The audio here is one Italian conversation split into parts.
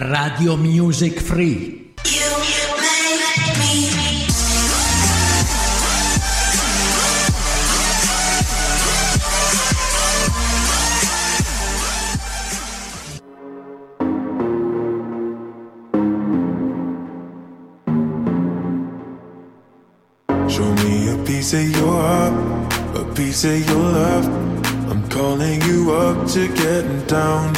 Radio Music Free. Show me a piece of your heart, a piece of your love. I'm calling you up to getting down, down, down.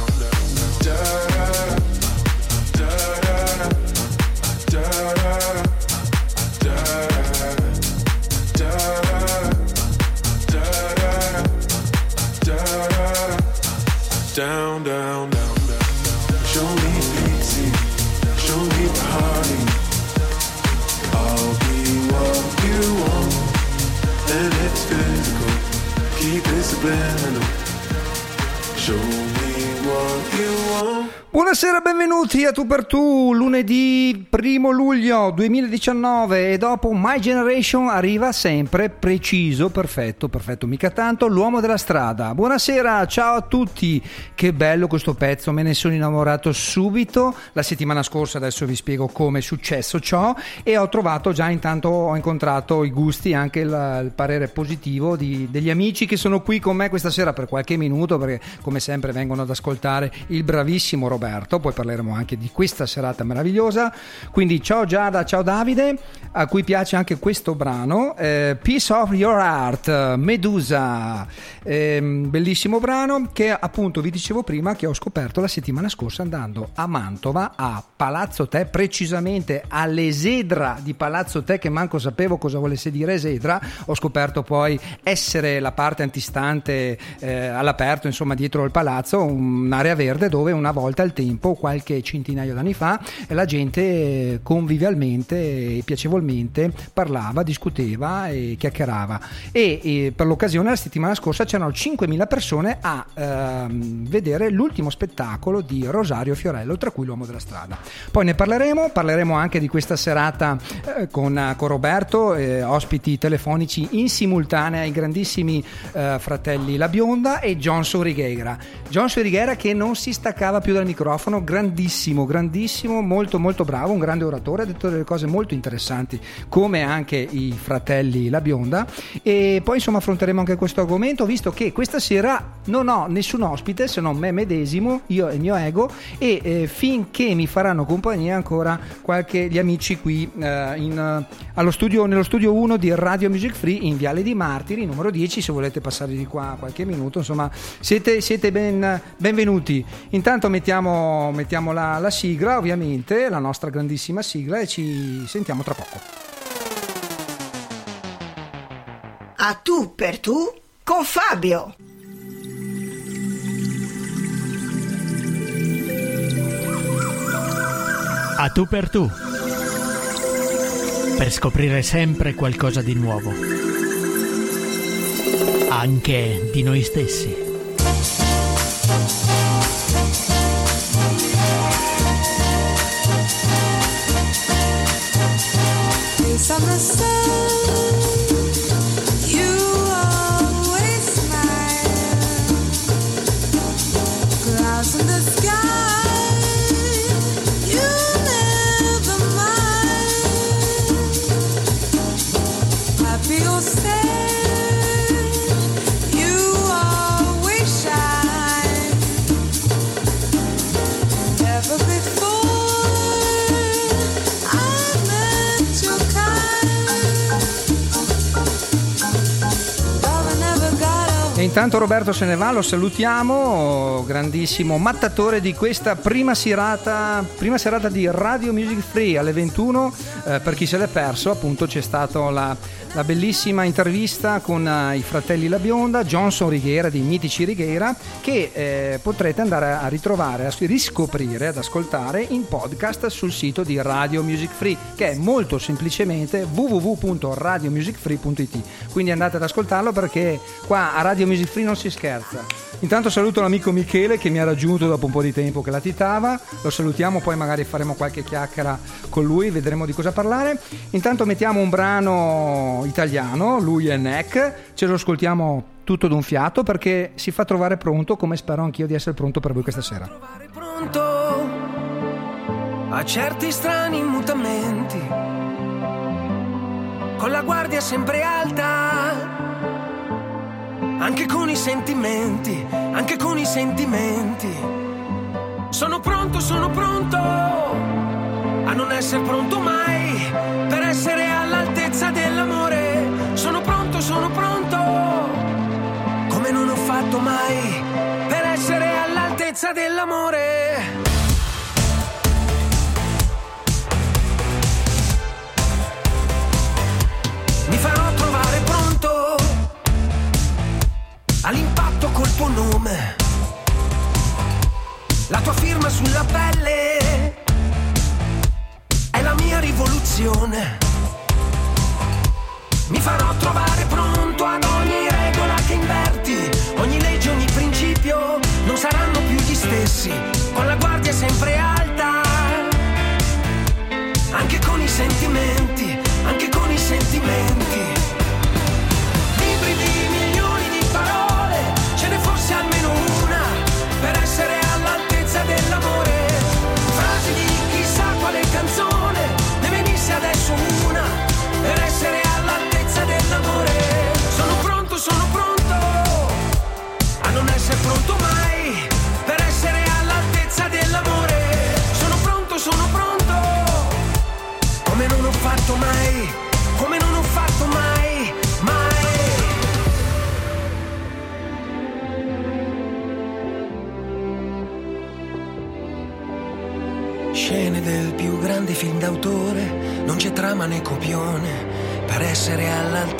Down, down, down, down. Show me pity, show me party. I'll be what you want, and it's physical. Keep it subliminal. Show Buonasera, benvenuti a Tu per Tu, lunedì 1 luglio 2019 e dopo My Generation arriva sempre preciso, perfetto, perfetto, mica tanto, l'uomo della strada. Buonasera, ciao a tutti, che bello questo pezzo, me ne sono innamorato subito, la settimana scorsa adesso vi spiego come è successo ciò. E ho trovato già intanto, ho incontrato i gusti, anche il, il parere positivo di- degli amici che sono qui con me questa sera per qualche minuto perché come sempre vengono ad ascoltare il bravissimo Roberto, poi parleremo anche di questa serata meravigliosa. Quindi ciao Giada, ciao Davide, a cui piace anche questo brano, eh, Piece of Your Heart, Medusa, Ehm, bellissimo brano che appunto vi dicevo prima che ho scoperto la settimana scorsa andando a Mantova, a Palazzo Te, precisamente all'Esedra di Palazzo Te, che manco sapevo cosa volesse dire Esedra, ho scoperto poi essere la parte antistante eh, all'aperto, insomma dietro il palazzo, un'area verde dove una volta al tempo, qualche centinaio d'anni fa, la gente eh, convivialmente e piacevolmente parlava, discuteva e chiacchierava. E, e per l'occasione la settimana scorsa c'erano 5.000 persone a ehm, vedere l'ultimo spettacolo di Rosario Fiorello, tra cui l'uomo della strada. Poi ne parleremo, parleremo anche di questa serata eh, con, con Roberto, eh, ospiti telefonici in simultanea ai grandissimi eh, fratelli La Bionda e John Sorigheira. John Sorigheira che non si staccava più dal microfono, grandissimo, grandissimo, molto molto bravo, un grande oratore, ha detto delle cose molto interessanti come anche i fratelli La Bionda e poi insomma affronteremo anche questo argomento visto che questa sera non ho nessun ospite se non me medesimo, io e il mio ego e eh, finché mi faranno compagnia ancora qualche gli amici qui eh, in, eh, allo studio, nello studio 1 di Radio Music Free in Viale di Martiri, numero 10, se volete passare di qua qualche minuto, insomma siete, siete ben, benvenuti. Intanto mettiamo, mettiamo la, la sigla, ovviamente, la nostra grandissima sigla e ci sentiamo tra poco. A tu per tu con Fabio. A tu per tu. Per scoprire sempre qualcosa di nuovo. Anche di noi stessi. Summer sun, intanto Roberto se ne va, lo salutiamo, grandissimo mattatore di questa prima serata, prima serata di Radio Music Free alle 21. Eh, per chi se l'è perso, appunto, c'è stata la, la bellissima intervista con eh, i fratelli La Bionda, Johnson Righiera, di Mitici Righiera, che eh, potrete andare a ritrovare, a riscoprire, ad ascoltare in podcast sul sito di Radio Music Free, che è molto semplicemente www.radiomusicfree.it. Quindi andate ad ascoltarlo perché qua a Radio Music Free non si scherza. Intanto saluto l'amico Michele che mi ha raggiunto dopo un po' di tempo che latitava, lo salutiamo, poi magari faremo qualche chiacchiera con lui, vedremo di cosa parlare. Intanto mettiamo un brano italiano, lui è Neck, ce lo ascoltiamo tutto d'un fiato perché si fa trovare pronto come spero anch'io di essere pronto per voi questa sera. trovare pronto a certi strani mutamenti, con la guardia sempre alta, anche con i sentimenti, anche con i sentimenti. Sono pronto, sono pronto a non essere pronto mai per essere all'altezza dell'amore. Sono pronto, sono pronto come non ho fatto mai per essere all'altezza dell'amore. Nome, la tua firma sulla pelle è la mia rivoluzione. Mi farò trovare pronto ad ogni regola che inverti, ogni legge, ogni principio non saranno più gli stessi, con la guardia sempre alta, anche con i sentimenti, anche con i sentimenti.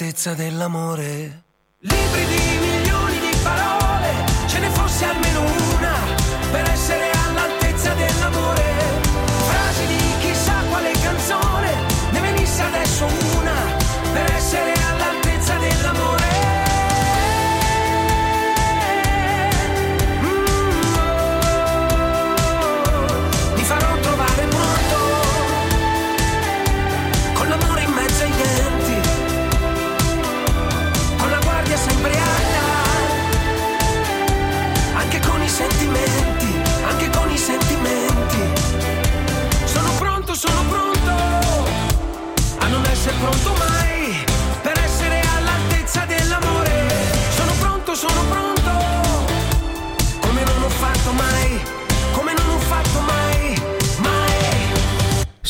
All'altezza dell'amore. Libri di milioni di parole, ce ne fosse almeno una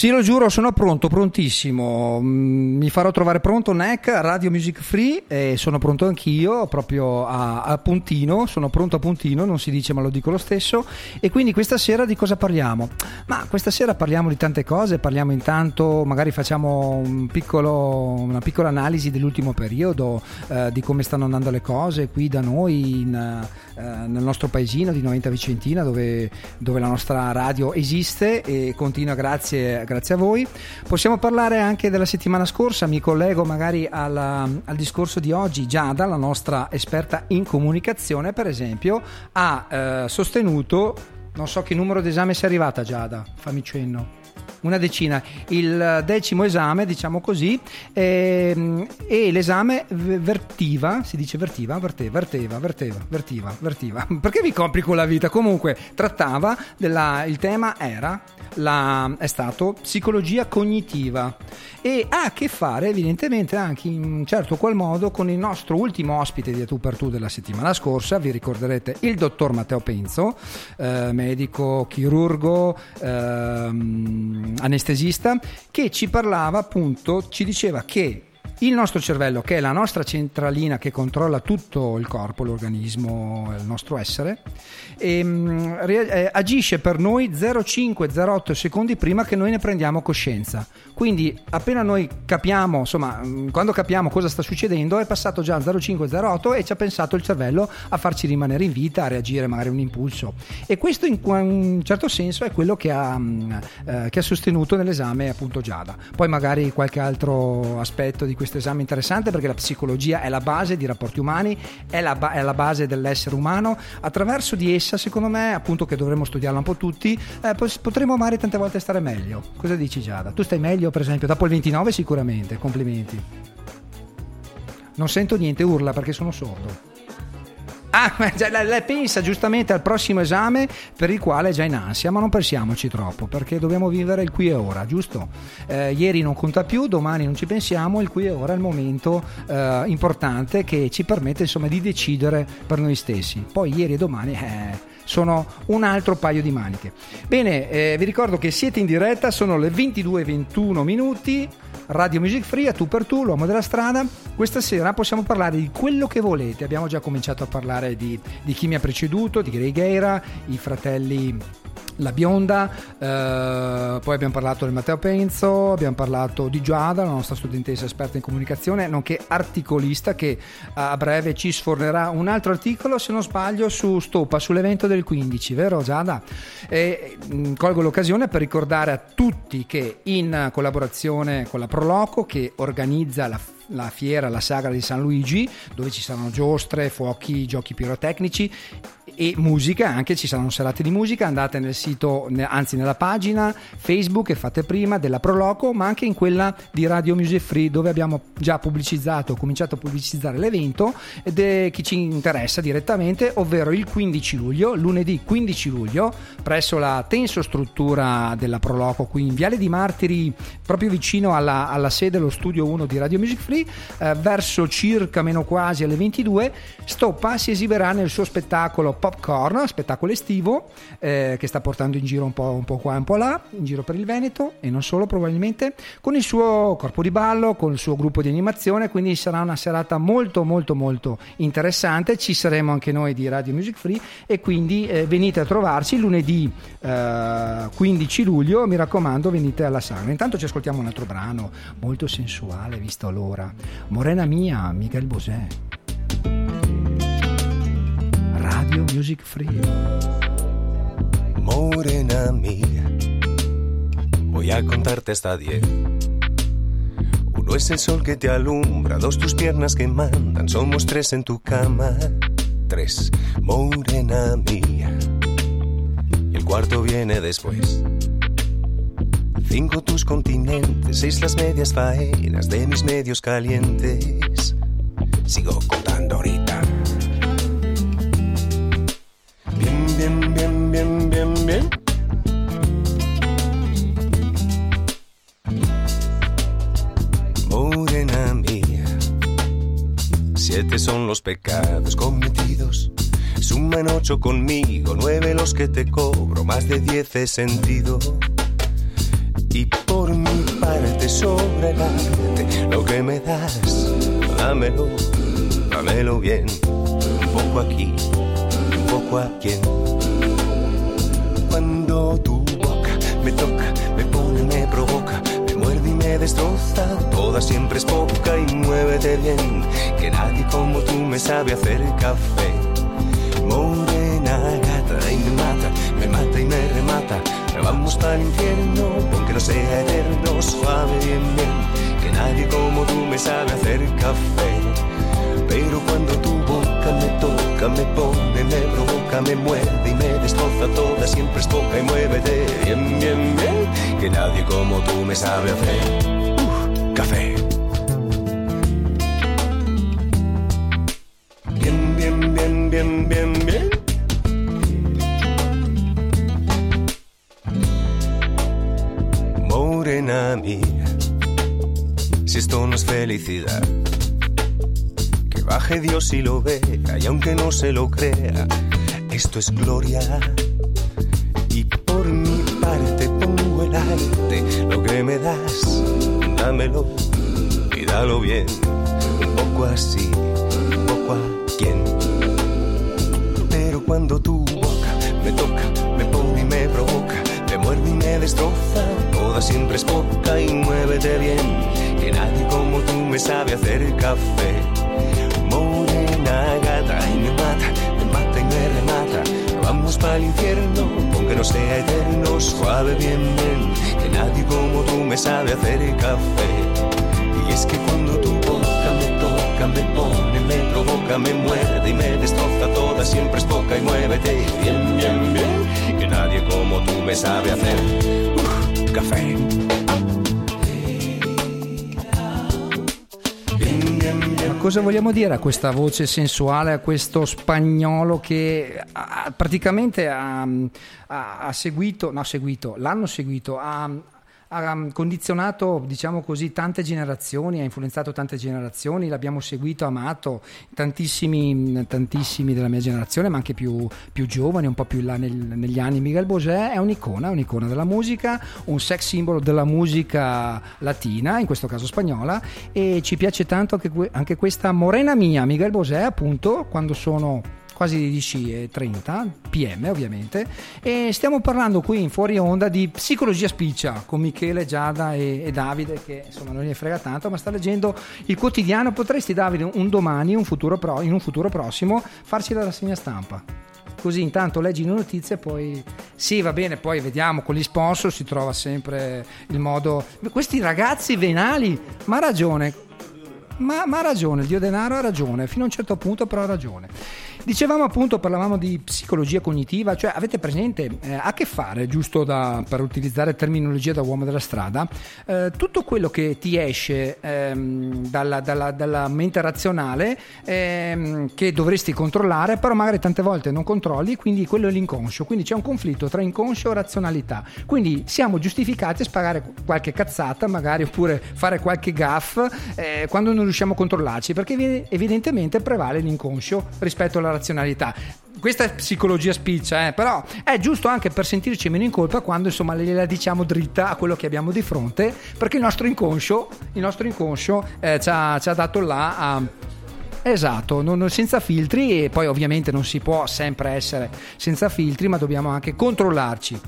Sì, lo giuro, sono pronto, prontissimo. Mm, Mi farò trovare pronto NEC, Radio Music Free e sono pronto anch'io, proprio a, a puntino, sono pronto a puntino, non si dice ma lo dico lo stesso. E quindi questa sera di cosa parliamo? Ma questa sera parliamo di tante cose, parliamo intanto, magari facciamo un piccolo- una piccola analisi dell'ultimo periodo, eh, di come stanno andando le cose qui da noi in, eh, nel nostro paesino di Noventa Vicentina dove, dove la nostra radio esiste e continua grazie, grazie a voi. Possiamo parlare anche della settimana scorsa, mi collego magari alla- al discorso di oggi. Giada, la nostra esperta in comunicazione, per esempio, ha eh, sostenuto, non so che numero d'esame sia arrivata Giada, fammi cenno. Una decina, il decimo esame, diciamo così, ehm, e l'esame vertiva, si dice vertiva, verteva, verteva, verteva, vertiva, vertiva. Perché mi complico la vita? Comunque, trattava della, il tema era, la, è stato psicologia cognitiva e ha a che fare evidentemente anche in certo qual modo con il nostro ultimo ospite di A Tu per Tu della settimana scorsa, vi ricorderete il dottor Matteo Penzo, eh, medico, chirurgo, ehm, anestesista, che ci parlava appunto, ci diceva che il nostro cervello, che è la nostra centralina che controlla tutto il corpo, l'organismo, il nostro essere, ehm, rea- eh, agisce per noi 0,5-0,8 secondi prima che noi ne prendiamo coscienza. Quindi appena noi capiamo, insomma, mh, quando capiamo cosa sta succedendo, è passato già 0,5-0,8 e ci ha pensato il cervello a farci rimanere in vita, a reagire magari a un impulso. E questo in un certo senso è quello che ha, mh, eh, che ha sostenuto nell'esame appunto Giada. Poi magari qualche altro aspetto di questo esame interessante perché la psicologia è la base di rapporti umani, è la, ba- è la base dell'essere umano. Attraverso di essa, secondo me, appunto che dovremmo studiarla un po' tutti, eh, potremo magari tante volte stare meglio. Cosa dici Giada? Tu stai meglio per esempio dopo il 29 sicuramente, complimenti. Non sento niente, urla perché sono sordo. Ah, lei, lei pensa giustamente al prossimo esame per il quale è già in ansia, ma non pensiamoci troppo perché dobbiamo vivere il qui e ora, giusto? Eh, ieri non conta più, domani non ci pensiamo, il qui e ora è il momento eh, importante che ci permette insomma di decidere per noi stessi. Poi ieri e domani eh, sono un altro paio di maniche. Bene, eh, vi ricordo che siete in diretta, sono le 22.21 minuti. Radio Music Free, a tu per tu, l'uomo della strada. Questa sera possiamo parlare di quello che volete. Abbiamo già cominciato a parlare di, di chi mi ha preceduto, di Grey Gheira, i fratelli La Bionda, eh, poi abbiamo parlato di Matteo Penzo, abbiamo parlato di Giada, la nostra studentessa esperta in comunicazione, nonché articolista che a breve ci sfornerà un altro articolo, se non sbaglio, su Stopa, sull'evento del 15, vero Giada? E, mh, colgo l'occasione per ricordare a tutti che in collaborazione con la Proloco che organizza la la fiera, la sagra di San Luigi, dove ci saranno giostre, fuochi, giochi pirotecnici e musica, anche ci saranno serate di musica, andate nel sito, anzi nella pagina Facebook che fate prima della Proloco, ma anche in quella di Radio Music Free dove abbiamo già pubblicizzato, cominciato a pubblicizzare l'evento ed è chi ci interessa direttamente, ovvero il 15 luglio, lunedì 15 luglio, presso la tenso struttura della Proloco qui in Viale di Martiri, proprio vicino alla, alla sede, lo studio 1 di Radio Music Free, eh, verso circa meno quasi alle 22, Stoppa si esibirà nel suo spettacolo Popcorn, spettacolo estivo eh, che sta portando in giro un po', un po' qua e un po' là, in giro per il Veneto e non solo probabilmente, con il suo corpo di ballo, con il suo gruppo di animazione, quindi sarà una serata molto molto molto interessante, ci saremo anche noi di Radio Music Free e quindi eh, venite a trovarci lunedì eh, 15 luglio, mi raccomando venite alla sala. Intanto ci ascoltiamo un altro brano molto sensuale, visto l'ora. Morena mia, Miguel Bosé. Radio Music Free. Morena mía, voy a contarte hasta diez. Uno es el sol que te alumbra, dos tus piernas que mandan, somos tres en tu cama. Tres, morena mía. Y el cuarto viene después. Cinco tus continentes, seis las medias faenas de mis medios calientes. Sigo contando ahorita. Bien, bien, bien, bien, bien, bien. Morena mía, siete son los pecados cometidos. Suman ocho conmigo, nueve los que te cobro, más de diez he sentido. Y por mi parte sobre el arte, lo que me das, dámelo, dámelo bien. Un poco aquí, un poco aquí. Cuando tu boca me toca, me pone, me provoca, me muerde y me destroza, toda siempre es poca y muévete bien, que nadie como tú me sabe hacer café. Morena gata y me mata, me mata y me remata. Vamos para el infierno, aunque no sea eterno, suave bien bien, que nadie como tú me sabe hacer café. Pero cuando tu boca me toca, me pone, me provoca, me muerde y me destroza toda, siempre es poca y muévete bien, bien, bien, que nadie como tú me sabe hacer uh, café. Que baje Dios y lo vea, y aunque no se lo crea, esto es gloria. Y por mi parte pongo el arte, lo que me das, dámelo y dalo bien, un poco así, sabe hacer café. Y es que cuando tu boca me toca, me pone, me provoca, me muerde y me destroza toda, siempre es poca y muévete bien, bien, bien, que nadie como tú me sabe hacer uh, café. Cosa vogliamo dire a questa voce sensuale, a questo spagnolo che ha- praticamente ha, ha- ha seguito, no, seguito, l'hanno seguito, ha, ha condizionato, diciamo così, tante generazioni, ha influenzato tante generazioni, l'abbiamo seguito, amato, tantissimi, tantissimi della mia generazione, ma anche più, più giovani, un po' più là nel- negli anni. Miguel Bosé è un'icona, un'icona della musica, un sex symbol della musica latina, in questo caso spagnola, e ci piace tanto anche, anche questa Morena Mia, Miguel Bosé, appunto, quando sono quasi 10.30 pm ovviamente e stiamo parlando qui in fuori onda di psicologia spiccia con Michele, Giada e, e Davide che insomma non gli frega tanto ma sta leggendo il quotidiano. Potresti Davide un domani un pro- in un futuro prossimo farci la rassegna stampa? Così intanto leggi le notizie poi sì va bene poi vediamo con gli sponsor si trova sempre il modo. Questi ragazzi venali ma ha ragione ma, ma ha ragione, il dio denaro ha ragione, fino a un certo punto però ha ragione. Dicevamo appunto, parlavamo di psicologia cognitiva, cioè avete presente, eh, a che fare, giusto da- per utilizzare terminologia da uomo della strada, eh, tutto quello che ti esce ehm, dalla, dalla- dalla mente razionale ehm, che dovresti controllare, però magari tante volte non controlli, quindi quello è l'inconscio, quindi c'è un conflitto tra inconscio e razionalità, quindi siamo giustificati a spagare qualche cazzata, magari oppure fare qualche gaff eh, quando non riusciamo a controllarci, perché evi- evidentemente prevale l'inconscio rispetto alla razionalità. Questa è psicologia spiccia, eh, però è giusto anche per sentirci meno in colpa quando insomma la diciamo dritta a quello che abbiamo di fronte, perché il nostro inconscio, il nostro inconscio eh, ci, ha, ci ha dato là a, Esatto, non- senza filtri e poi ovviamente non si può sempre essere senza filtri, ma dobbiamo anche controllarci.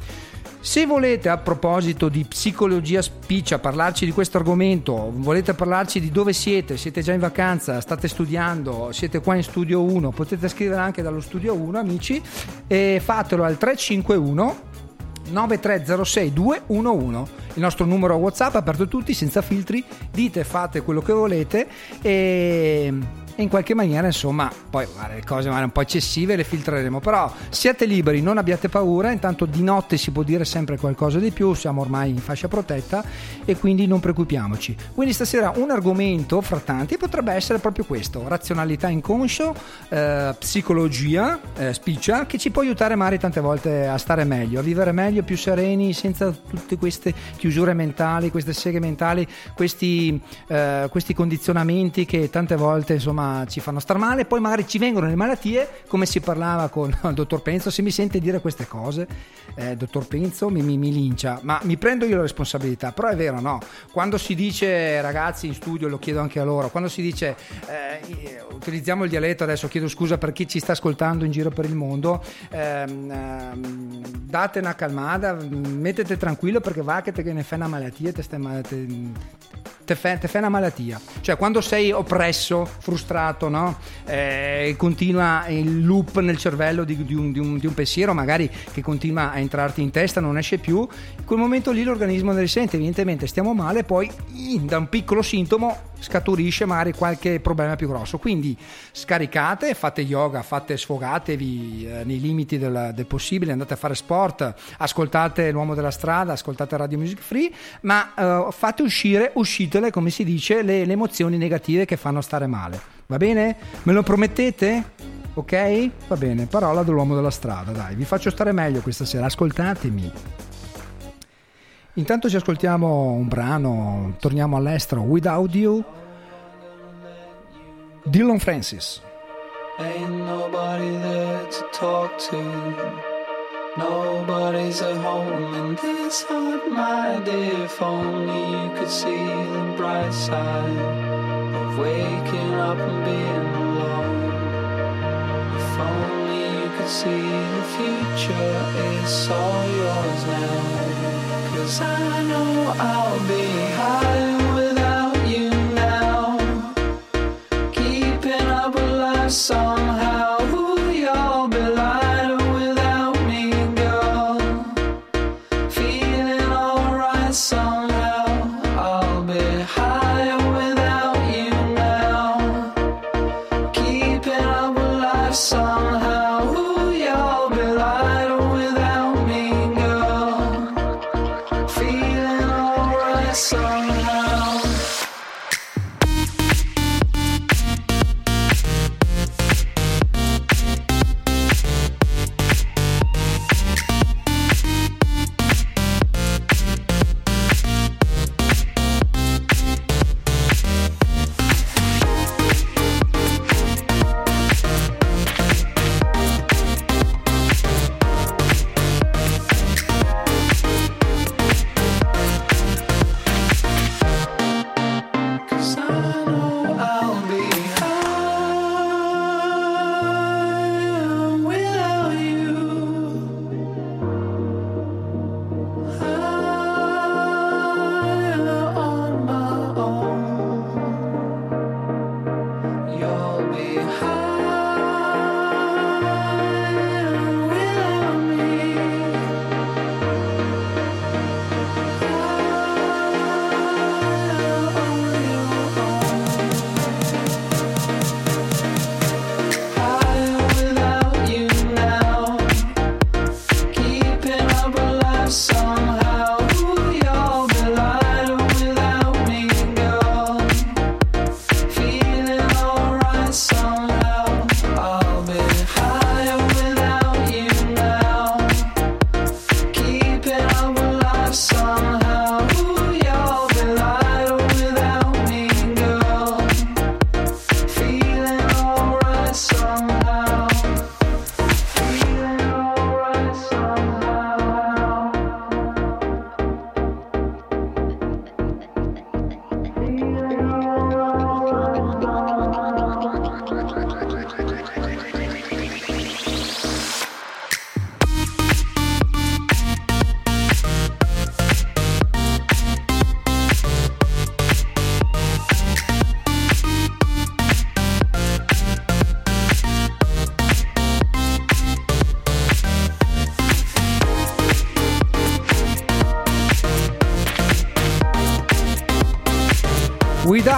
Se volete a proposito di psicologia spiccia parlarci di questo argomento, volete parlarci di dove siete, siete già in vacanza, state studiando, siete qua in studio 1, potete scrivere anche dallo studio 1 amici e fatelo al 351 9306 211 il nostro numero WhatsApp aperto a tutti senza filtri dite fate quello che volete e, e in qualche maniera insomma poi guarda, le cose magari un po' eccessive le filtreremo però siate liberi non abbiate paura intanto di notte si può dire sempre qualcosa di più siamo ormai in fascia protetta e quindi non preoccupiamoci. Quindi stasera un argomento fra tanti potrebbe essere proprio questo razionalità inconscio eh, psicologia eh, spiccia che ci può aiutare magari tante volte a stare meglio a vivere meglio più sereni senza tutte queste chiusure mentali queste seghe mentali questi, eh, questi condizionamenti che tante volte insomma insomma ci fanno star male, poi magari ci vengono le malattie, come si parlava con il dottor Penzo, se mi sente dire queste cose, eh, dottor Penzo mi, mi, mi lincia, ma mi prendo io la responsabilità, però è vero, no? Quando si dice, ragazzi in studio, lo chiedo anche a loro, quando si dice, eh, utilizziamo il dialetto, adesso chiedo scusa per chi ci sta ascoltando in giro per il mondo, ehm, ehm, date una calmata, mettete tranquillo perché va che te ne fai una malattia, te stai te, te fai una malattia. Cioè quando sei oppresso, frustrato, no? Eh, continua il loop nel cervello di, di un, di un- di un pensiero magari che continua a entrarti in testa, non esce più, in quel momento lì l'organismo ne risente, evidentemente stiamo male, poi da un piccolo sintomo scaturisce magari qualche problema più grosso. Quindi scaricate, fate yoga, fate sfogatevi eh, nei limiti del, del possibile, andate a fare sport, ascoltate l'uomo della strada, ascoltate Radio Music Free, ma eh, fate uscire, uscitele, come si dice, le, le emozioni negative che fanno stare male. Va bene? Me lo promettete? Ok? Va bene, parola dell'uomo della strada, dai, vi faccio stare meglio questa sera, ascoltatemi. Intanto ci ascoltiamo un brano, torniamo all'estero, Without You, Dylan Francis. Ain't nobody there to talk to. Nobody's at home in this heart, my dear. If only you could see the bright side waking up and being alone. If only you could see the future it's all yours now. Cause I know I'll be high without you now. Keeping up a life somehow.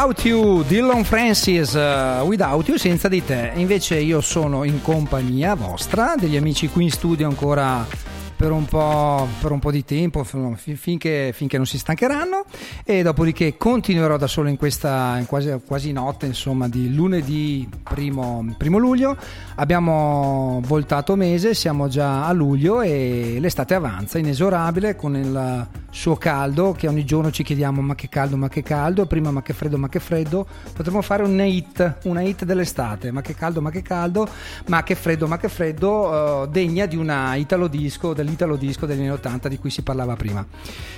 Without You, Dylan Francis, eh, Without You, senza di te. Invece io sono in compagnia vostra, degli amici qui in studio ancora per un po', per un po' di tempo, fin- finché, finché non si stancheranno, e dopodiché continuerò da solo in questa in quasi, quasi notte, insomma, di lunedì primo, primo luglio. Abbiamo voltato mese, siamo già a luglio e l'estate avanza, inesorabile, con il suo caldo, che ogni giorno ci chiediamo ma che caldo, ma che caldo, prima ma che freddo, ma che freddo, potremmo fare una hit, una hit dell'estate, ma che caldo, ma che caldo, ma che freddo, ma che freddo, eh, degna di una italo disco, dell'italo disco degli anni 80 di cui si parlava prima.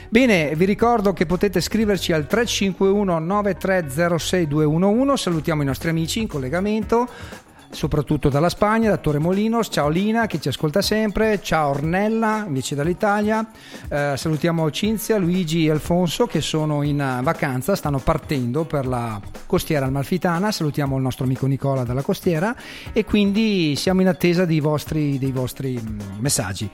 Bene, vi ricordo che potete scriverci al 351 9306 211, salutiamo i nostri amici in collegamento, soprattutto dalla Spagna, da Torre Molinos. Ciao Lina che ci ascolta sempre, ciao Ornella invece dall'Italia. Eh, salutiamo Cinzia, Luigi e Alfonso che sono in eh, vacanza, stanno partendo per la costiera amalfitana. Salutiamo il nostro amico Nicola dalla costiera e quindi siamo in attesa dei vostri, dei vostri mm, messaggi.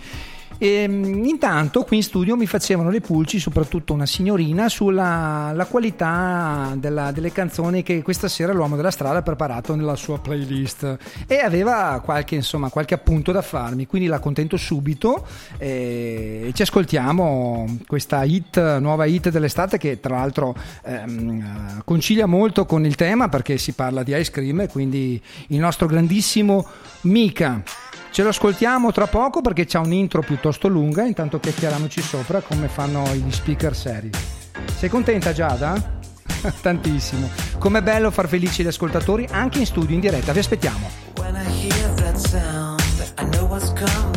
E, mm, intanto qui in studio mi facevano le pulci, soprattutto una signorina, sulla la qualità della- delle canzoni che questa sera l'uomo della strada ha preparato nella sua playlist e aveva qualche, insomma, qualche appunto da farmi, quindi la contento subito e ci ascoltiamo questa hit, nuova hit dell'estate che tra l'altro ehm, eh, concilia molto con il tema perché si parla di ice cream e quindi il nostro grandissimo Mika. Ce lo ascoltiamo tra poco perché c'ha un intro piuttosto lunga, intanto chiacchieriamoci sopra come fanno gli speaker seri. Sei contenta Giada? Tantissimo. Com'è bello far felici gli ascoltatori anche in studio, in diretta. Vi aspettiamo. When I hear that sound, I know what's coming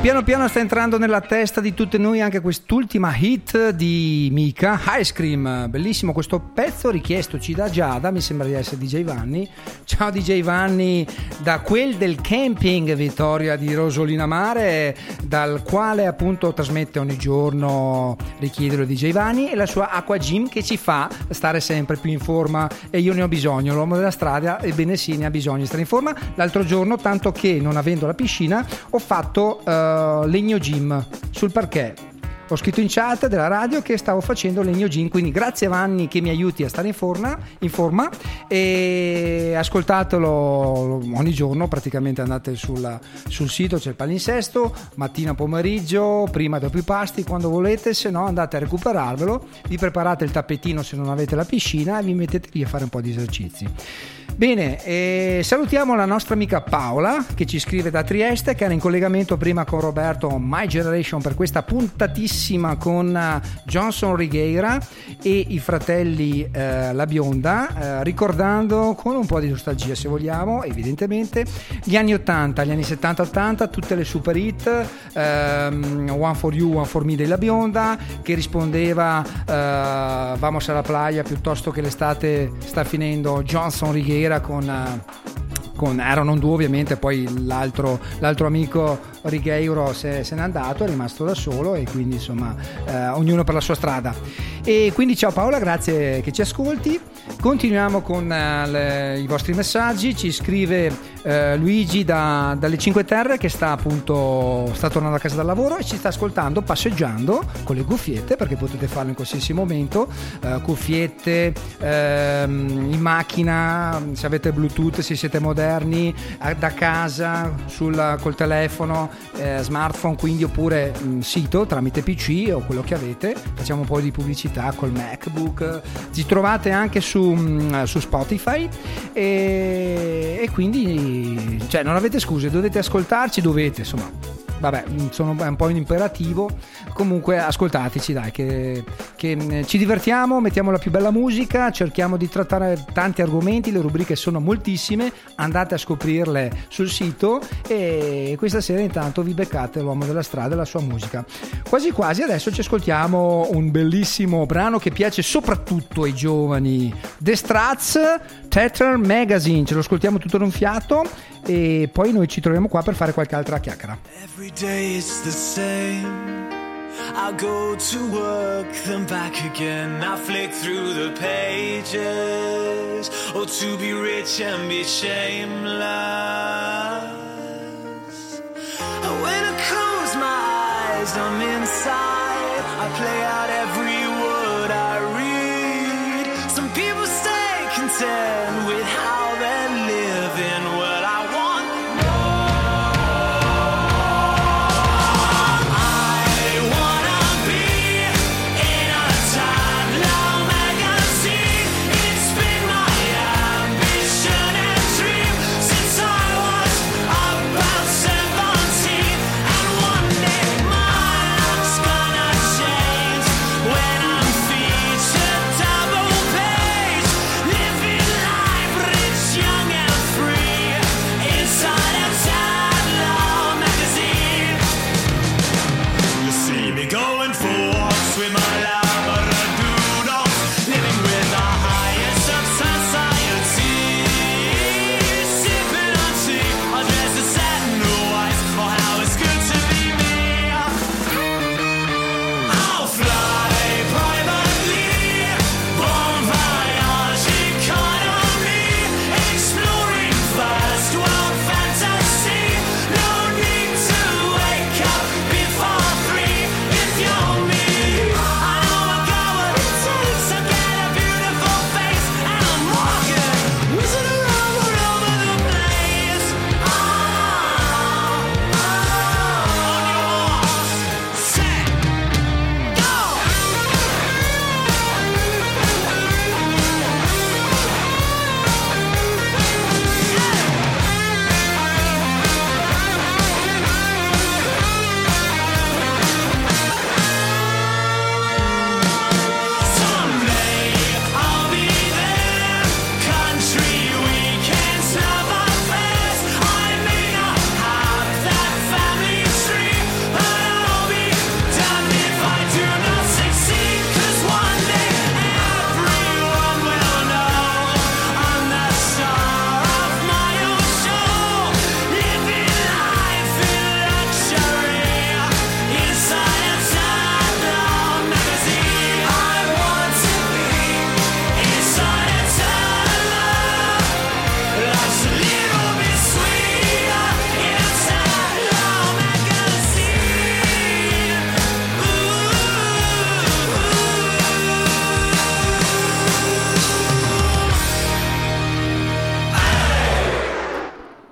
piano piano sta entrando nella testa di tutti noi anche quest'ultima hit di Mika, Ice Cream. Bellissimo questo pezzo richiestoci da Giada, mi sembra di essere DJ Vanni. Ciao DJ Vanni, da quel del camping Vittoria di Rosolina Mare, dal quale appunto trasmette ogni giorno richiedere DJ Vanni e la sua Aqua Gym che ci fa stare sempre più in forma e io ne ho bisogno, l'uomo della strada, ebbene sì, ne ha bisogno di stare in forma. L'altro giorno, tanto che non avendo la piscina, ho fatto eh, legno gym sul parquet. Ho scritto in chat della radio che stavo facendo legno gym, quindi grazie Vanni che mi aiuti a stare in forma, in forma e ascoltatelo ogni giorno, praticamente andate sulla- sul sito, c'è il palinsesto, mattina, pomeriggio, prima dopo i pasti, quando volete, se no andate a recuperarvelo, vi preparate il tappetino se non avete la piscina e vi mettete lì a fare un po' di esercizi. Bene, eh, salutiamo la nostra amica Paola che ci scrive da Trieste, che era in collegamento prima con Roberto My Generation per questa puntatissima bellissima con eh, Johnson Righeira e i fratelli eh, La Bionda, eh, ricordando con un po' di nostalgia se vogliamo, evidentemente, gli anni 80, gli anni 70-80, tutte le super hit, ehm, One for You, One for Me della Bionda, che rispondeva eh, Vamos alla playa piuttosto che l'estate sta finendo Johnson Righeira con... con erano due ovviamente, poi l'altro, l'altro amico Righeiro se, se n'è andato, è rimasto da solo e quindi insomma eh, ognuno per la sua strada. E quindi ciao Paola, grazie che ci ascolti. Continuiamo con eh, le- i vostri messaggi, ci scrive eh, Luigi da- dalle Cinque Terre che sta appunto sta tornando a casa dal lavoro e ci sta ascoltando passeggiando con le cuffiette perché potete farlo in qualsiasi momento, eh, cuffiette ehm, in macchina, se avete Bluetooth, se siete moderni, da casa, sul, col telefono, eh, smartphone, quindi oppure mh, sito tramite PC o quello che avete, facciamo un po' di pubblicità col MacBook, ci trovate anche su, mh, su Spotify. E, e quindi cioè, non avete scuse, dovete ascoltarci, dovete insomma. Vabbè, sono, è un po' un imperativo. Comunque, ascoltateci, dai, che, che, mh, ci divertiamo, mettiamo la più bella musica, cerchiamo di trattare tanti argomenti. Le rubriche sono moltissime. Andate a scoprirle sul sito. E questa sera, intanto, vi beccate l'uomo della strada e la sua musica. Quasi quasi adesso ci ascoltiamo un bellissimo brano che piace soprattutto ai giovani. The Strats, Tetra Magazine. Ce lo ascoltiamo tutto in un fiato. E poi noi ci troviamo qua per fare qualche altra chiacchiera. Every day it's the same. I go to work, then back again. I flick through the pages. Oh, to be rich and be shameless. When I close my eyes, I'm inside. I play out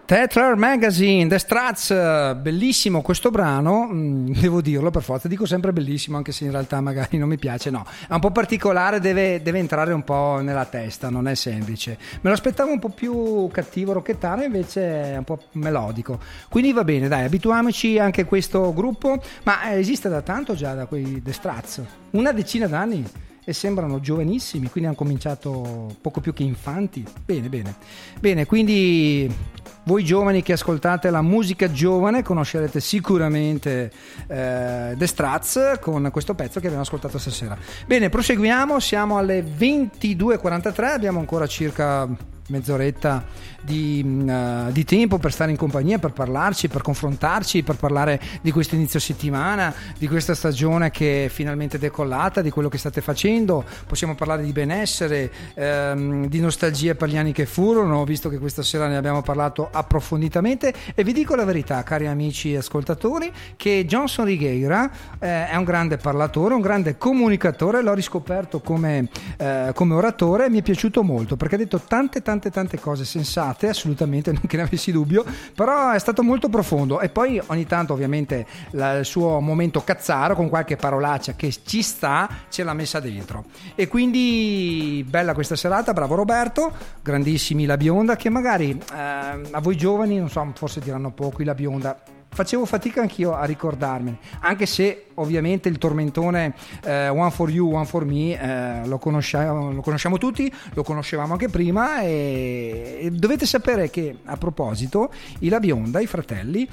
Tetler Magazine, The Struts, eh, bellissimo questo brano, mm, devo dirlo per forza, dico sempre bellissimo anche se in realtà magari non mi piace, no, è un po' particolare, deve, deve entrare un po' nella testa, non è semplice. Me lo aspettavo un po' più cattivo, rocchettaro, invece è un po' melodico. Quindi va bene, dai, abituiamoci anche a questo gruppo, ma eh, esiste da tanto già da quei The Struts, una decina d'anni e sembrano giovanissimi, quindi hanno cominciato poco più che infanti. Bene, bene. Bene, quindi voi giovani che ascoltate la musica giovane conoscerete sicuramente eh, The Struts con questo pezzo che abbiamo ascoltato stasera. Bene, proseguiamo, siamo alle 22.43, abbiamo ancora circa mezz'oretta di, eh, di tempo per stare in compagnia, per parlarci, per confrontarci, per parlare di questo inizio settimana, di questa stagione che è finalmente decollata, di quello che state facendo. Possiamo parlare di benessere, ehm, di nostalgia per gli anni che furono, visto che questa sera ne abbiamo parlato approfonditamente. E vi dico la verità, cari amici ascoltatori, che Johnson Righeira eh, è un grande parlatore, un grande comunicatore. L'ho riscoperto come, eh, come oratore e mi è piaciuto molto perché ha detto tante, tante, tante cose sensate, assolutamente, non che ne avessi dubbio, però è stato molto profondo. E poi ogni tanto, ovviamente, la- il suo momento cazzaro con qualche parolaccia che ci sta, ce l'ha messa dentro. E quindi bella questa serata, bravo Roberto, grandissimi la bionda, che magari eh, a voi giovani, non so, forse diranno poco la bionda. Facevo fatica anch'io a ricordarmene, anche se ovviamente il tormentone eh, One for You, One for Me eh, lo, conosciamo, lo conosciamo tutti, lo conoscevamo anche prima e, e dovete sapere che a proposito i La Bionda, i fratelli,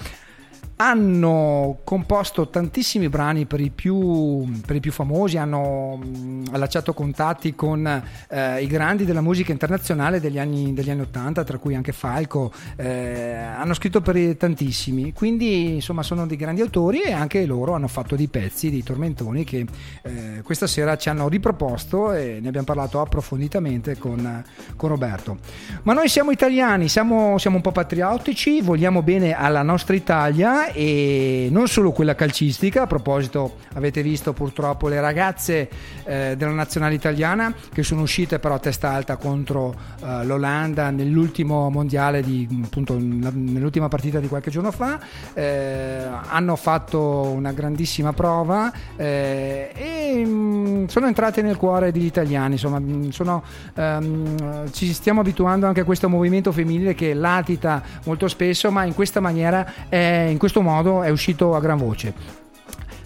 hanno composto tantissimi brani per i più, per i più famosi, hanno mh, allacciato contatti con eh, i grandi della musica internazionale degli anni, degli anni 80, tra cui anche Falco, eh, hanno scritto per tantissimi, quindi insomma sono dei grandi autori e anche loro hanno fatto dei pezzi, dei tormentoni che eh, questa sera ci hanno riproposto e ne abbiamo parlato approfonditamente con, con Roberto. Ma noi siamo italiani, siamo, siamo un po' patriottici, vogliamo bene alla nostra Italia e non solo quella calcistica. A proposito, avete visto purtroppo le ragazze eh, della nazionale italiana che sono uscite però a testa alta contro eh, l'Olanda nell'ultimo mondiale, di, appunto nell'ultima partita di qualche giorno fa. Eh, hanno fatto una grandissima prova eh, e mm, sono entrate nel cuore degli italiani. Insomma, mm, sono, ehm, ci stiamo abituando anche a questo movimento femminile che latita molto spesso, ma in questa maniera, è, in questo modo è uscito a gran voce.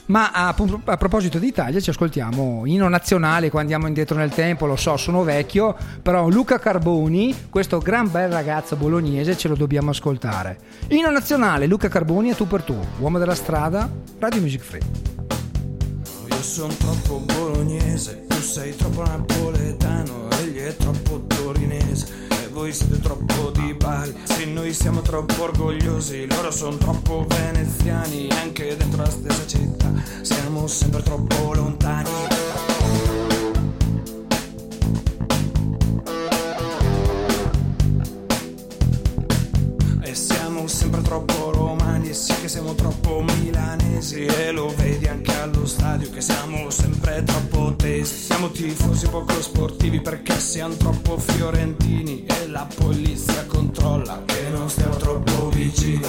Ma a, a proposito d'Italia ci ascoltiamo inno nazionale qua andiamo indietro nel tempo, lo so, sono vecchio, però Luca Carboni, questo gran bel ragazzo bolognese, ce lo dobbiamo ascoltare. Inno nazionale, Luca Carboni, a tu per tu, uomo della strada, Radio Music Free. Io sono troppo bolognese, tu sei troppo napoletano, egli è troppo torinese. Voi siete troppo di Bari, se noi siamo troppo orgogliosi, loro sono troppo veneziani, anche dentro la stessa città, siamo sempre troppo lontani. E siamo sempre troppo romani sì che siamo troppo milanesi E lo vedi anche allo stadio che siamo sempre troppo tifosi poco sportivi perché siamo troppo fiorentini. E la polizia controlla che non stiamo troppo vicini.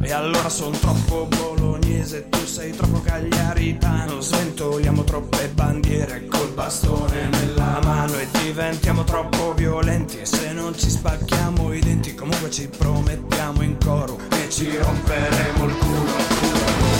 E allora sono troppo bolognese, tu sei troppo cagliaritano. Sventoliamo troppe bandiere col bastone nella mano E diventiamo troppo violenti. E se non ci spacchiamo i denti Comunque ci promettiamo in coro ci romperemo il culo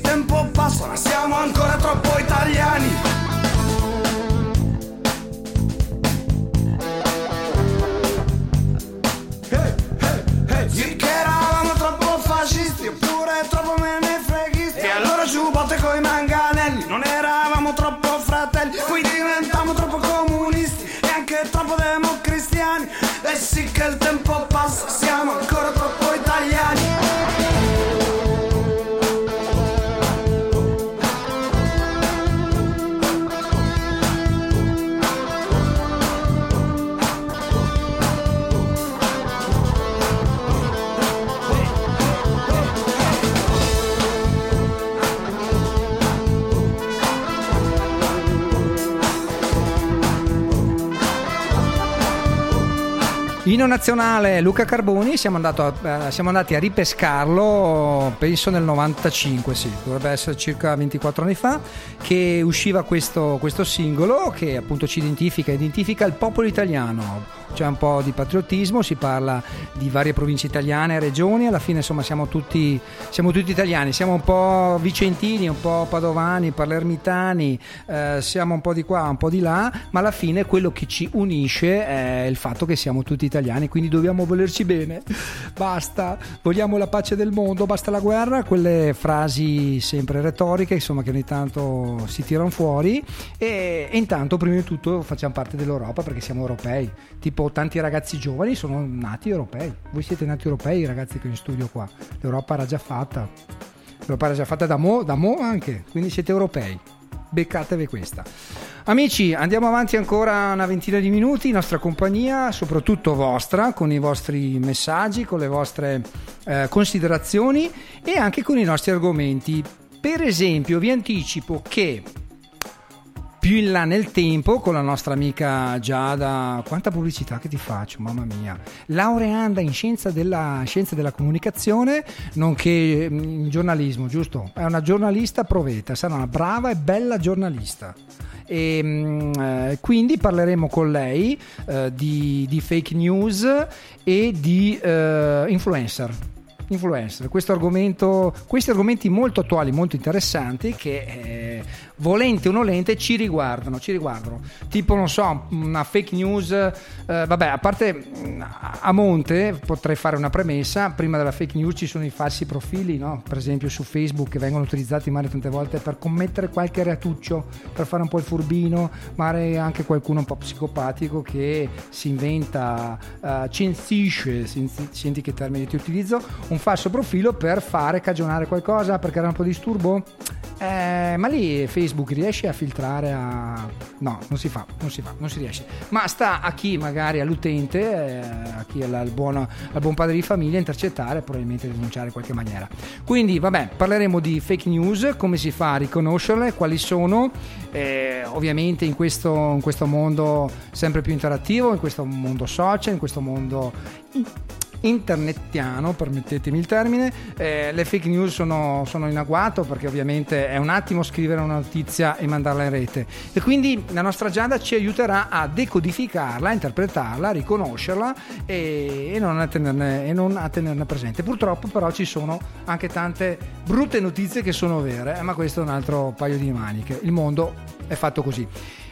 il tempo passa, ma siamo ancora troppo italiani. Hey, hey, hey. Sì che eravamo troppo fascisti oppure troppo menefreghisti E allora giù botte coi manganelli Non eravamo troppo fratelli Poi diventammo troppo comunisti E anche troppo democristiani E sì che il tempo Inno nazionale Luca Carboni, siamo, a- eh, siamo andati a ripescarlo, penso nel 95, sì, dovrebbe essere circa 24 anni fa, che usciva questo, questo singolo che appunto ci identifica, identifica il popolo italiano. C'è un po' di patriottismo, si parla di varie province italiane, regioni, alla fine insomma siamo tutti, siamo tutti italiani, siamo un po' vicentini, un po' padovani, palermitani, eh, siamo un po' di qua, un po' di là, ma alla fine quello che ci unisce è il fatto che siamo tutti italiani, quindi dobbiamo volerci bene. Basta, vogliamo la pace del mondo, basta la guerra, quelle frasi sempre retoriche, insomma, che ogni tanto si tirano fuori e, e intanto prima di tutto facciamo parte dell'Europa perché siamo europei. Tipo tanti ragazzi giovani sono nati europei. Voi siete nati europei, ragazzi che in studio qua. L'Europa era già fatta. L'Europa era già fatta da mo, da mo anche, quindi siete europei. Beccatevi questa. Amici, andiamo avanti ancora una ventina di minuti in nostra compagnia, soprattutto vostra, con i vostri messaggi, con le vostre eh, considerazioni e anche con i nostri argomenti. Per esempio, vi anticipo che più in là nel tempo con la nostra amica Giada. Quanta pubblicità che ti faccio mamma mia. Laureanda in scienza della, scienza della comunicazione nonché mm, in giornalismo giusto? è una giornalista proveta sarà una brava e bella giornalista. E mm, eh, quindi parleremo con lei eh, di, di fake news e di eh, influencer. Influencer, questo argomento, questi argomenti molto attuali, molto interessanti che eh, volente o nolente ci riguardano, ci riguardano. Tipo, non so, una fake news, eh, vabbè, a parte mh, a monte potrei fare una premessa, prima della fake news ci sono i falsi profili, no? per esempio su Facebook che vengono utilizzati magari tante volte per commettere qualche reatuccio, per fare un po' il furbino, magari anche qualcuno un po' psicopatico che si inventa, eh, censisce, senti che termine ti utilizzo, un falso profilo per fare cagionare qualcosa, per creare un po' di disturbo. Eh, ma lì Facebook riesce a filtrare a... No, non si fa, non si fa, non si riesce. Ma sta a chi magari all'utente, eh, a chi è la- il buon, al buon padre di famiglia intercettare e probabilmente denunciare in qualche maniera. Quindi vabbè, parleremo di fake news, come si fa a riconoscerle, quali sono, eh, ovviamente in questo, in questo mondo sempre più interattivo, in questo mondo social, in questo mondo internettiano, permettetemi il termine, eh, le fake news sono, sono in agguato perché ovviamente è un attimo scrivere una notizia e mandarla in rete e quindi la nostra Giada ci aiuterà a decodificarla, a interpretarla, a riconoscerla e, e non a tenerne, e non a tenerne presente. Purtroppo però ci sono anche tante brutte notizie che sono vere, eh, ma questo è un altro paio di maniche. Il mondo è fatto così.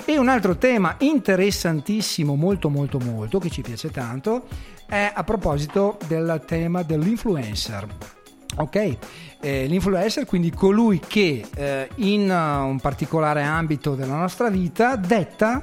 E un altro tema interessantissimo, molto molto molto, che ci piace tanto, è a proposito del tema dell'influencer. Ok, Eh, l'influencer, quindi colui che eh, in uh, un particolare ambito della nostra vita detta,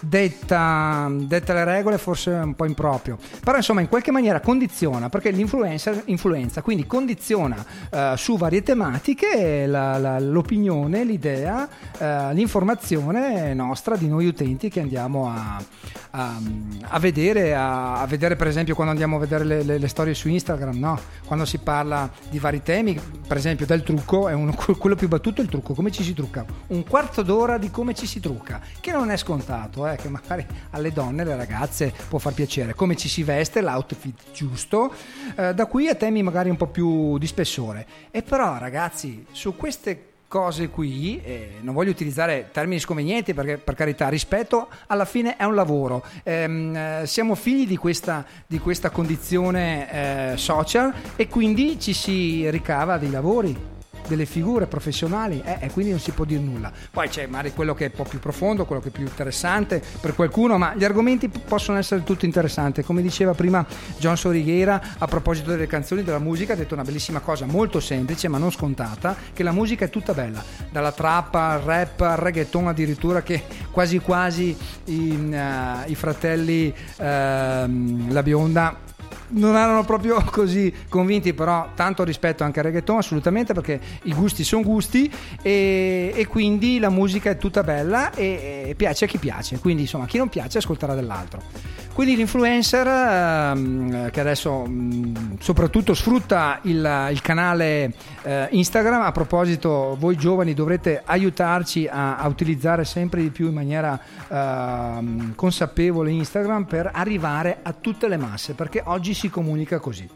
detta, detta le regole, forse un po' improprio, però insomma in qualche maniera condiziona, perché l'influencer influenza, quindi condiziona eh, su varie tematiche la- la- l'opinione, l'idea, eh, l'informazione nostra di noi utenti che andiamo a, a, a vedere, a, a vedere per esempio quando andiamo a vedere le, le- le storie su Instagram, no? quando si parla di vari temi, per esempio del trucco, è uno- quello più battuto il trucco, come ci si trucca? Un quarto d'ora di come ci si trucca, che non è scontato, eh, che magari alle donne, alle ragazze può far piacere, come ci si veste, l'outfit giusto, eh, da qui a temi magari un po' più di spessore. E però ragazzi, su queste cose qui, eh, non voglio utilizzare termini sconvenienti perché per carità rispetto, alla fine è un lavoro. Ehm, eh, siamo figli di questa, di questa condizione eh, social e quindi ci si ricava dei lavori. Delle figure professionali eh, e quindi non si può dire nulla. Poi c'è magari quello che è un po' più profondo, quello che è più interessante per qualcuno, ma gli argomenti possono essere tutti interessanti. Come diceva prima John Sorighiera a proposito delle canzoni, della musica, ha detto una bellissima cosa molto semplice ma non scontata, che la musica è tutta bella, dalla trap al rap al reggaeton addirittura che quasi quasi i, eh, i fratelli ehm, La Bionda non erano proprio così convinti, però tanto rispetto anche al reggaeton assolutamente perché i gusti sono gusti e, e quindi la musica è tutta bella e, e piace a chi piace, quindi insomma chi non piace ascolterà dell'altro. Quindi l'influencer ehm, che adesso mh, soprattutto sfrutta il, il canale eh, Instagram, a proposito voi giovani dovrete aiutarci a, a utilizzare sempre di più in maniera ehm, consapevole Instagram per arrivare a tutte le masse, perché oggi si comunica così.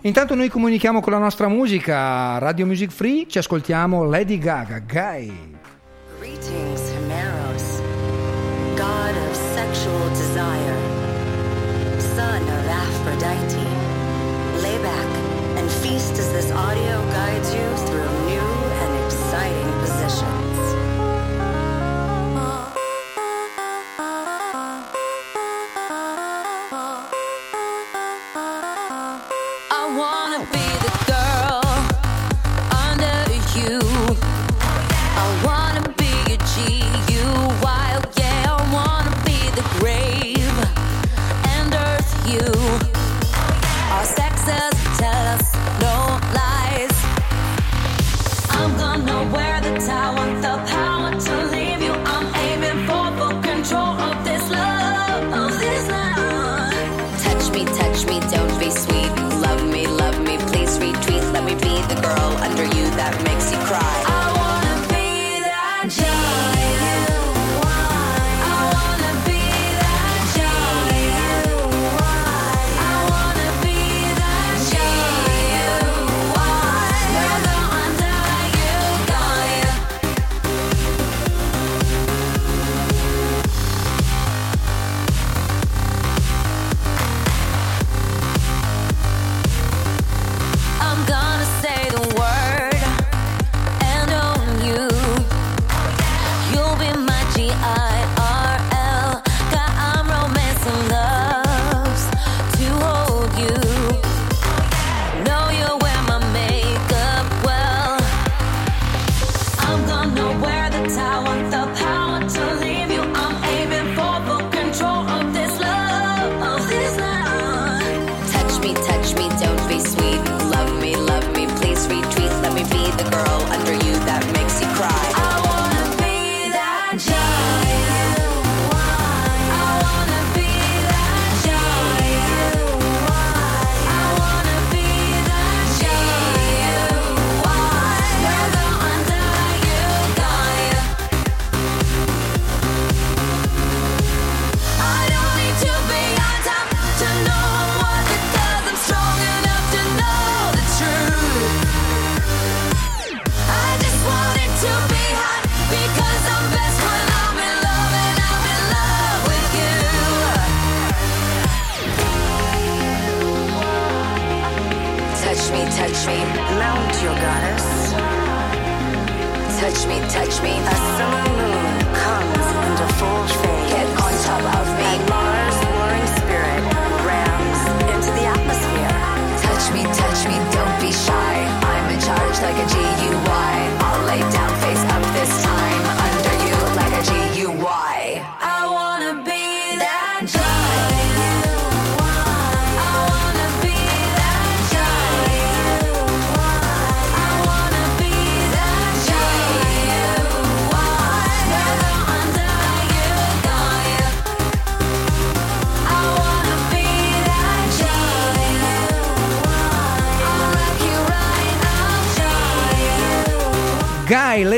Intanto noi comunichiamo con la nostra musica, Radio Music Free, ci ascoltiamo Lady Gaga, Guy. Greetings, Hemeros, god of sexual desire, feast as this audio guides you through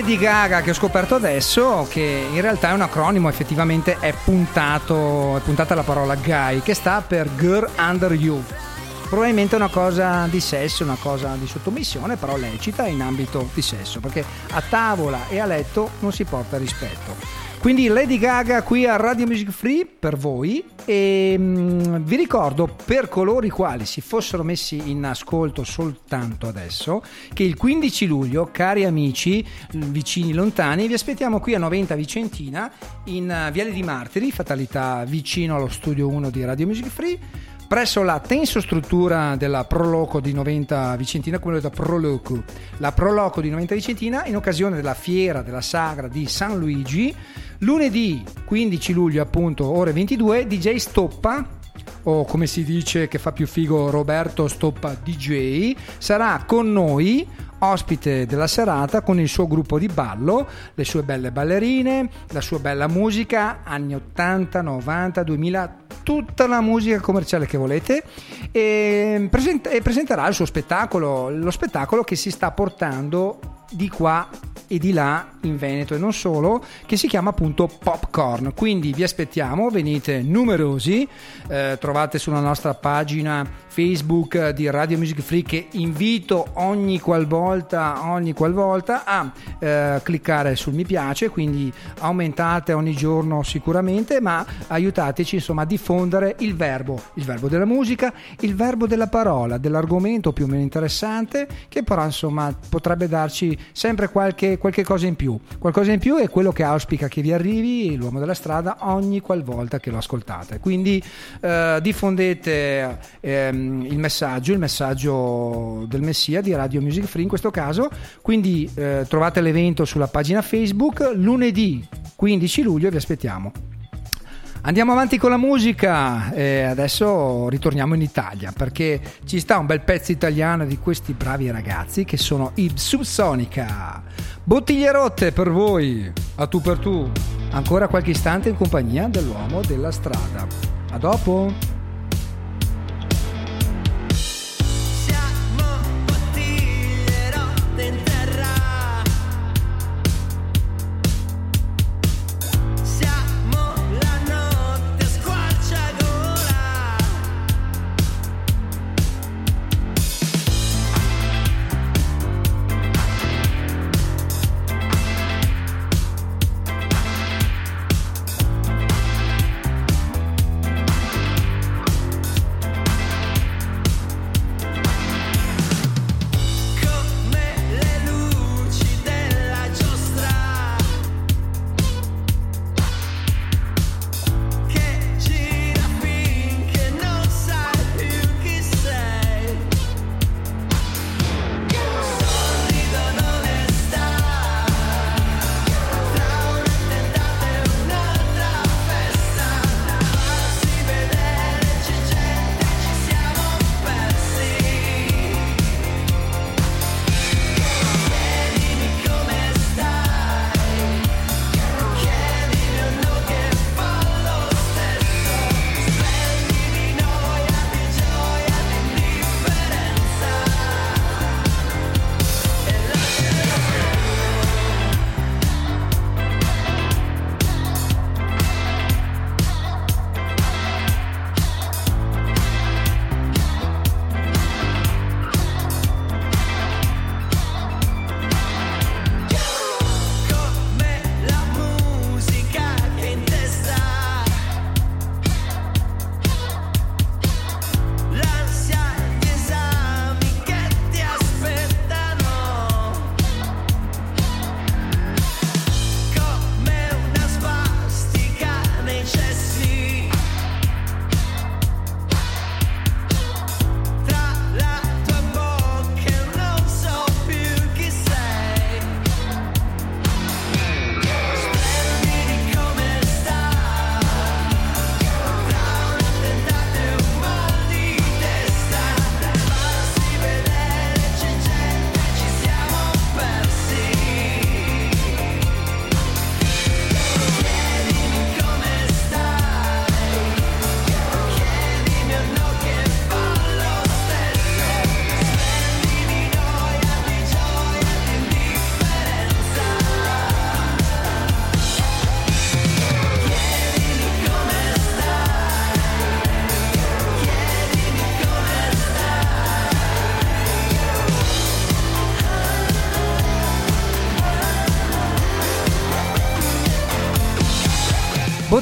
Lady Gaga che ho scoperto adesso che in realtà è un acronimo effettivamente è puntato è puntata la parola Guy che sta per Girl Under You probabilmente è una cosa di sesso una cosa di sottomissione però lecita in ambito di sesso perché a tavola e a letto non si porta rispetto Quindi Lady Gaga qui a Radio Music Free per voi. E mm, vi ricordo per coloro i quali si fossero messi in ascolto soltanto adesso che il 15 luglio, cari amici vicini lontani, vi aspettiamo qui a Noventa Vicentina in eh, Viale di Martiri, fatalità vicino allo studio 1 di Radio Music Free presso la tensostruttura della Proloco di Noventa Vicentina, come da Proloco, la Proloco di Noventa Vicentina, in occasione della fiera della sagra di San Luigi, lunedì 15 luglio, appunto, ore 22, DJ Stoppa o come si dice che fa più figo Roberto Stoppa DJ, sarà con noi ospite della serata con il suo gruppo di ballo, le sue belle ballerine, la sua bella musica, anni 80, 90, 2000, tutta la musica commerciale che volete e, present- e presenterà il suo spettacolo, lo spettacolo che si sta portando di qua e di là in Veneto e non solo, che si chiama appunto Popcorn. Quindi vi aspettiamo, venite numerosi, eh, trovate sulla nostra pagina Facebook di Radio Music Free che invito ogni qualvolta, ogni qualvolta a eh, cliccare sul mi piace, quindi aumentate ogni giorno sicuramente, ma aiutateci insomma a diffondere il verbo, il verbo della musica, il verbo della parola, dell'argomento più o meno interessante che però insomma potrebbe darci sempre qualche, qualche cosa in più. Qualcosa in più è quello che auspica che vi arrivi l'uomo della strada ogni qualvolta che lo ascoltate. Quindi eh, diffondete ehm, il messaggio, il messaggio del Messia di Radio Music Free in questo caso. Quindi eh, trovate l'evento sulla pagina Facebook lunedì 15 luglio vi aspettiamo. Andiamo avanti con la musica e adesso ritorniamo in Italia perché ci sta un bel pezzo italiano di questi bravi ragazzi che sono i Subsonica. Bottiglie rotte per voi, a tu per tu. Ancora qualche istante in compagnia dell'uomo della strada. A dopo.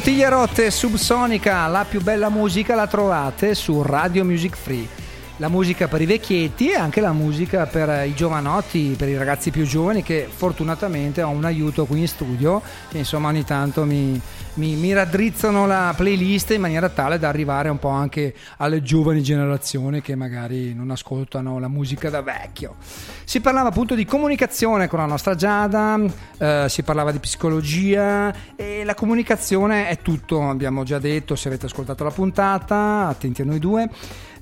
Bottiglie rotte subsonica, la più bella musica la trovate su Radio Music Free. La musica per i vecchietti e anche la musica per i giovanotti, per i ragazzi più giovani che fortunatamente ho un aiuto qui in studio che insomma ogni tanto mi, mi, mi raddrizzano la playlist in maniera tale da arrivare un po' anche alle giovani generazioni che magari non ascoltano la musica da vecchio. Si parlava appunto di comunicazione con la nostra Giada, eh, si parlava di psicologia e la comunicazione è tutto, abbiamo già detto se avete ascoltato la puntata, attenti a noi due.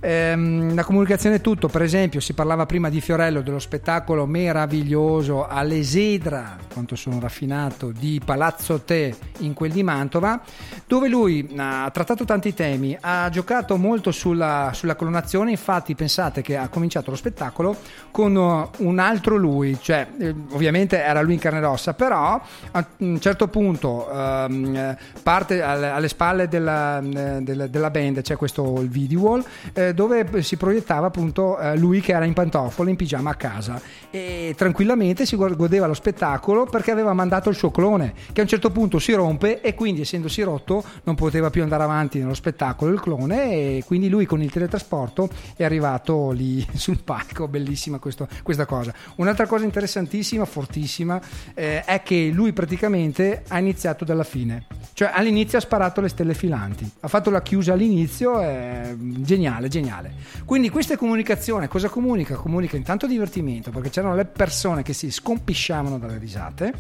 Ehm, la comunicazione è tutto, per esempio si parlava prima di Fiorello dello spettacolo meraviglioso all'Esedra, quanto sono raffinato, di Palazzo Te in quel di Mantova, dove lui ha trattato tanti temi, ha giocato molto sulla, sulla clonazione, infatti pensate che ha cominciato lo spettacolo con uh, un altro lui, cioè eh, ovviamente era lui in carne ed ossa, però a un certo punto ehm, eh, parte alle, alle spalle della, eh, della, della band, c'è questo il video wall, eh, dove si proiettava appunto eh, lui che era in pantofole, in pigiama a casa e tranquillamente si godeva lo spettacolo perché aveva mandato il suo clone che a un certo punto si rompe e quindi essendosi rotto non poteva più andare avanti nello spettacolo il clone e quindi lui con il teletrasporto è arrivato lì sul palco, bellissima questo- questa cosa. Un'altra cosa interessantissima, fortissima, eh, è che lui praticamente ha iniziato dalla fine, cioè all'inizio ha sparato le stelle filanti, ha fatto la chiusa all'inizio, è geniale, geniale. Quindi questa è comunicazione, cosa comunica? Comunica intanto divertimento, perché c'erano le persone che si scompisciavano dalle risate,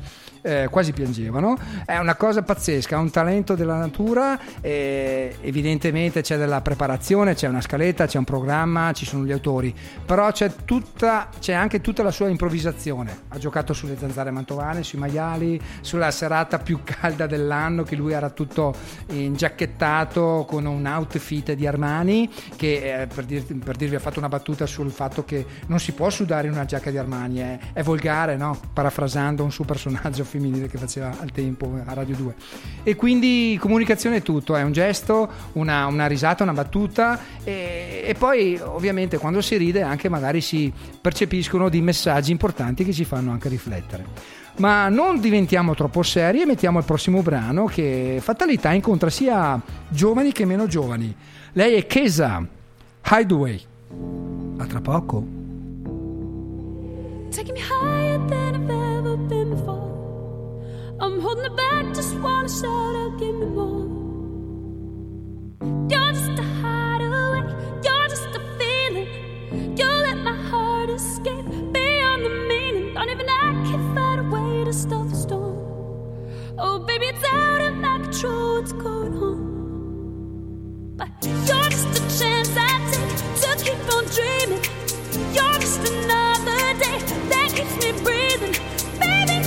eh, quasi piangevano, è una cosa pazzesca, ha un talento della natura, eh, evidentemente c'è della preparazione, c'è una scaletta, c'è un programma, ci sono gli autori, però c'è, tutta, c'è anche tutta la sua improvvisazione, ha giocato sulle zanzare mantovane, sui maiali, sulla serata più calda dell'anno che lui era tutto ingiacchettato con un outfit di Armani che eh, per, dir- per dirvi ha fatto una battuta sul fatto che non si può sudare in una giacca di Armani, è, è volgare, no? parafrasando un suo personaggio femminile che faceva al tempo a Radio 2. E quindi comunicazione è tutto, è un gesto, una, una risata, una battuta e, e poi ovviamente quando si ride anche magari si percepiscono dei messaggi importanti che ci fanno anche riflettere. Ma non diventiamo troppo seri e mettiamo il prossimo brano che fatalità incontra sia giovani che meno giovani. Lei è Kesa Hideaway. A tra poco. Taking me higher than I've ever been before. I'm holding it back, just wanna shout out, give me more. You're just a hideaway, you're just a feeling. You let my heart escape beyond the meaning. Don't even I can find a way to stop the storm. Oh, baby, it's out of my control, what's going on? You're just a chance I take to keep on dreaming. You're just another day that keeps me breathing. Baby,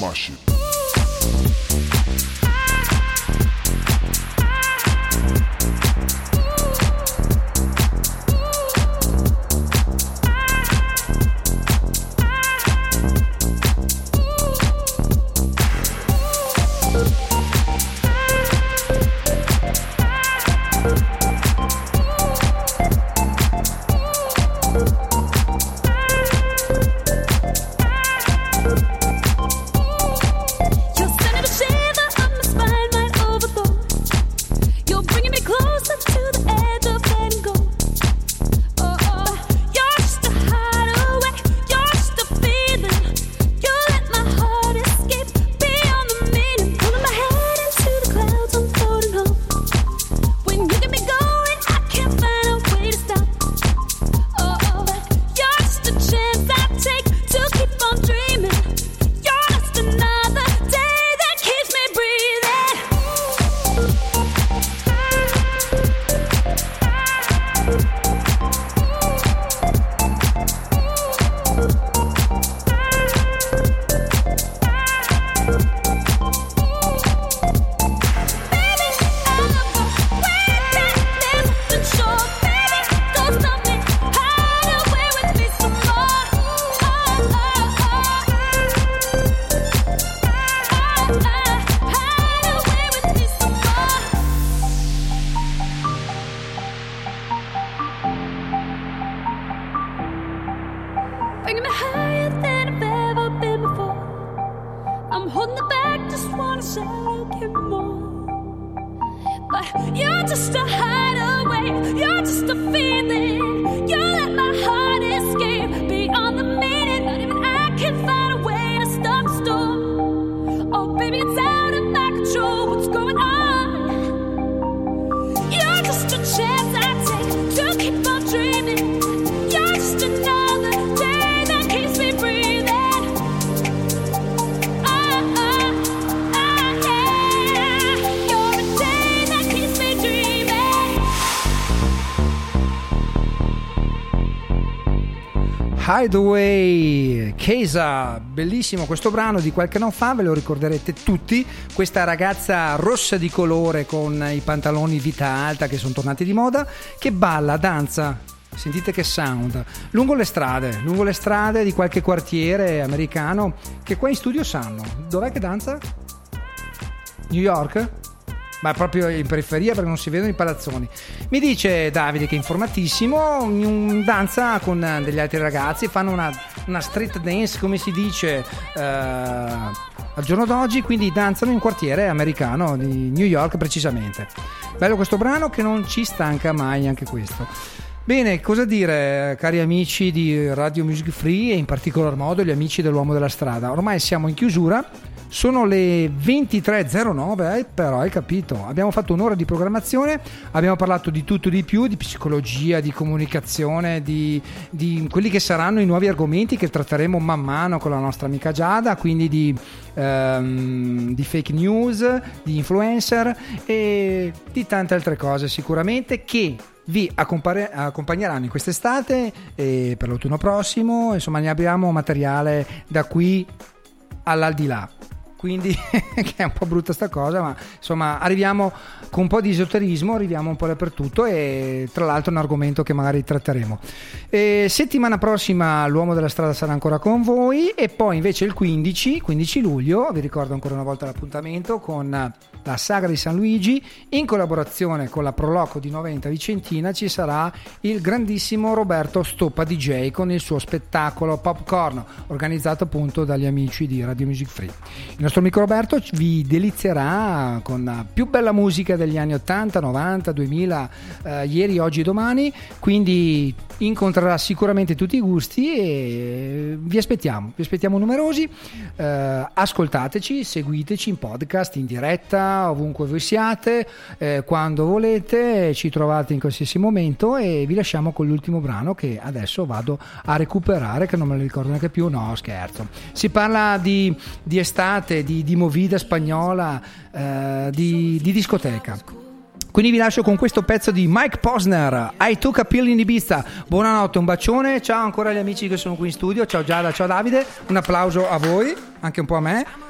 my shit. Hideaway Kesa, bellissimo questo brano di qualche anno fa, ve lo ricorderete tutti, questa ragazza rossa di colore con i pantaloni vita alta che sono tornati di moda, che balla, danza, sentite che sound, lungo le strade, lungo le strade di qualche quartiere americano che qua in studio sanno, dov'è che danza? New York? Ma proprio in periferia perché non si vedono i palazzoni. Mi dice Davide che è informatissimo, un- danza con degli altri ragazzi, fanno una, una street dance come si dice eh, al giorno d'oggi, quindi danzano in quartiere americano di New York precisamente. Bello questo brano che non ci stanca mai anche questo. Bene, cosa dire cari amici di Radio Music Free e in particolar modo gli amici dell'uomo della strada. Ormai siamo in chiusura, sono le 23.09, eh, però hai capito, abbiamo fatto un'ora di programmazione, abbiamo parlato di tutto di più, di psicologia, di comunicazione, di, di quelli che saranno i nuovi argomenti che tratteremo man mano con la nostra amica Giada, quindi di, ehm, di fake news, di influencer e di tante altre cose sicuramente che vi accompagneranno in quest'estate e per l'autunno prossimo, insomma ne abbiamo materiale da qui all'aldilà. Quindi che è un po' brutta sta cosa, ma insomma arriviamo con un po' di esoterismo, arriviamo un po' dappertutto e tra l'altro è un argomento che magari tratteremo. E settimana prossima l'uomo della strada sarà ancora con voi e poi invece il 15, 15 luglio, vi ricordo ancora una volta l'appuntamento con la saga di San Luigi in collaborazione con la Proloco di Noventa Vicentina ci sarà il grandissimo Roberto Stoppa DJ con il suo spettacolo Popcorn organizzato appunto dagli amici di Radio Music Free. Il nostro amico Roberto vi delizierà con la più bella musica degli anni 80, 90, 2000, eh, ieri, oggi e domani, quindi incontrerà sicuramente tutti i gusti e vi aspettiamo, vi aspettiamo numerosi, Eh, ascoltateci, seguiteci in podcast, in diretta, ovunque voi siate, eh, quando volete, ci trovate in qualsiasi momento e vi lasciamo con l'ultimo brano che adesso vado a recuperare, che non me lo ricordo neanche più, no scherzo. Si parla di, di estate, di, di movida spagnola, eh, di, di discoteca. Quindi vi lascio con questo pezzo di Mike Posner, I Took a Pill in Ibiza. Buonanotte, un bacione, ciao ancora agli amici che sono qui in studio, ciao Giada, ciao Davide, un applauso a voi, anche un po' a me.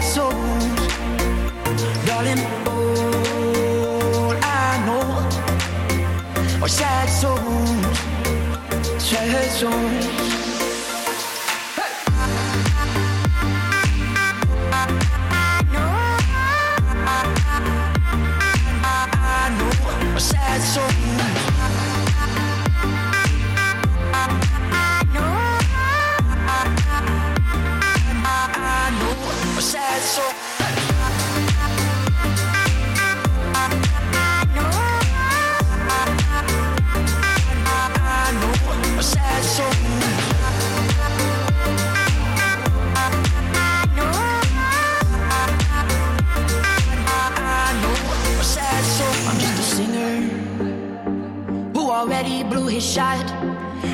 sad soul. Darling, all I know are sad songs, sad songs. Already blew his shot.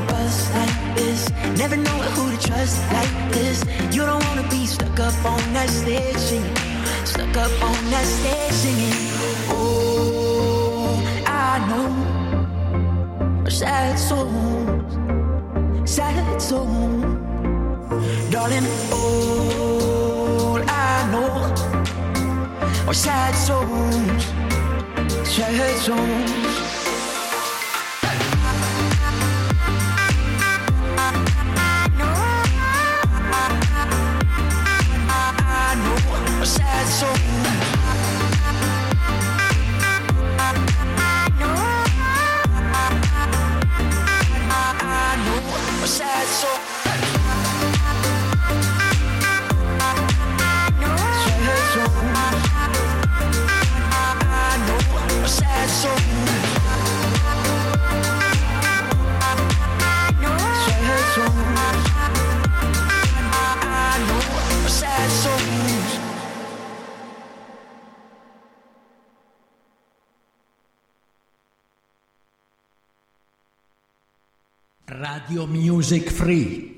the bus like this, never know who to trust like this. You don't wanna be stuck up on that stage singing, stuck up on that stage singing. Oh, I know sad songs, sad songs, darling. All I know are sad songs, sad songs. Radio Music Free.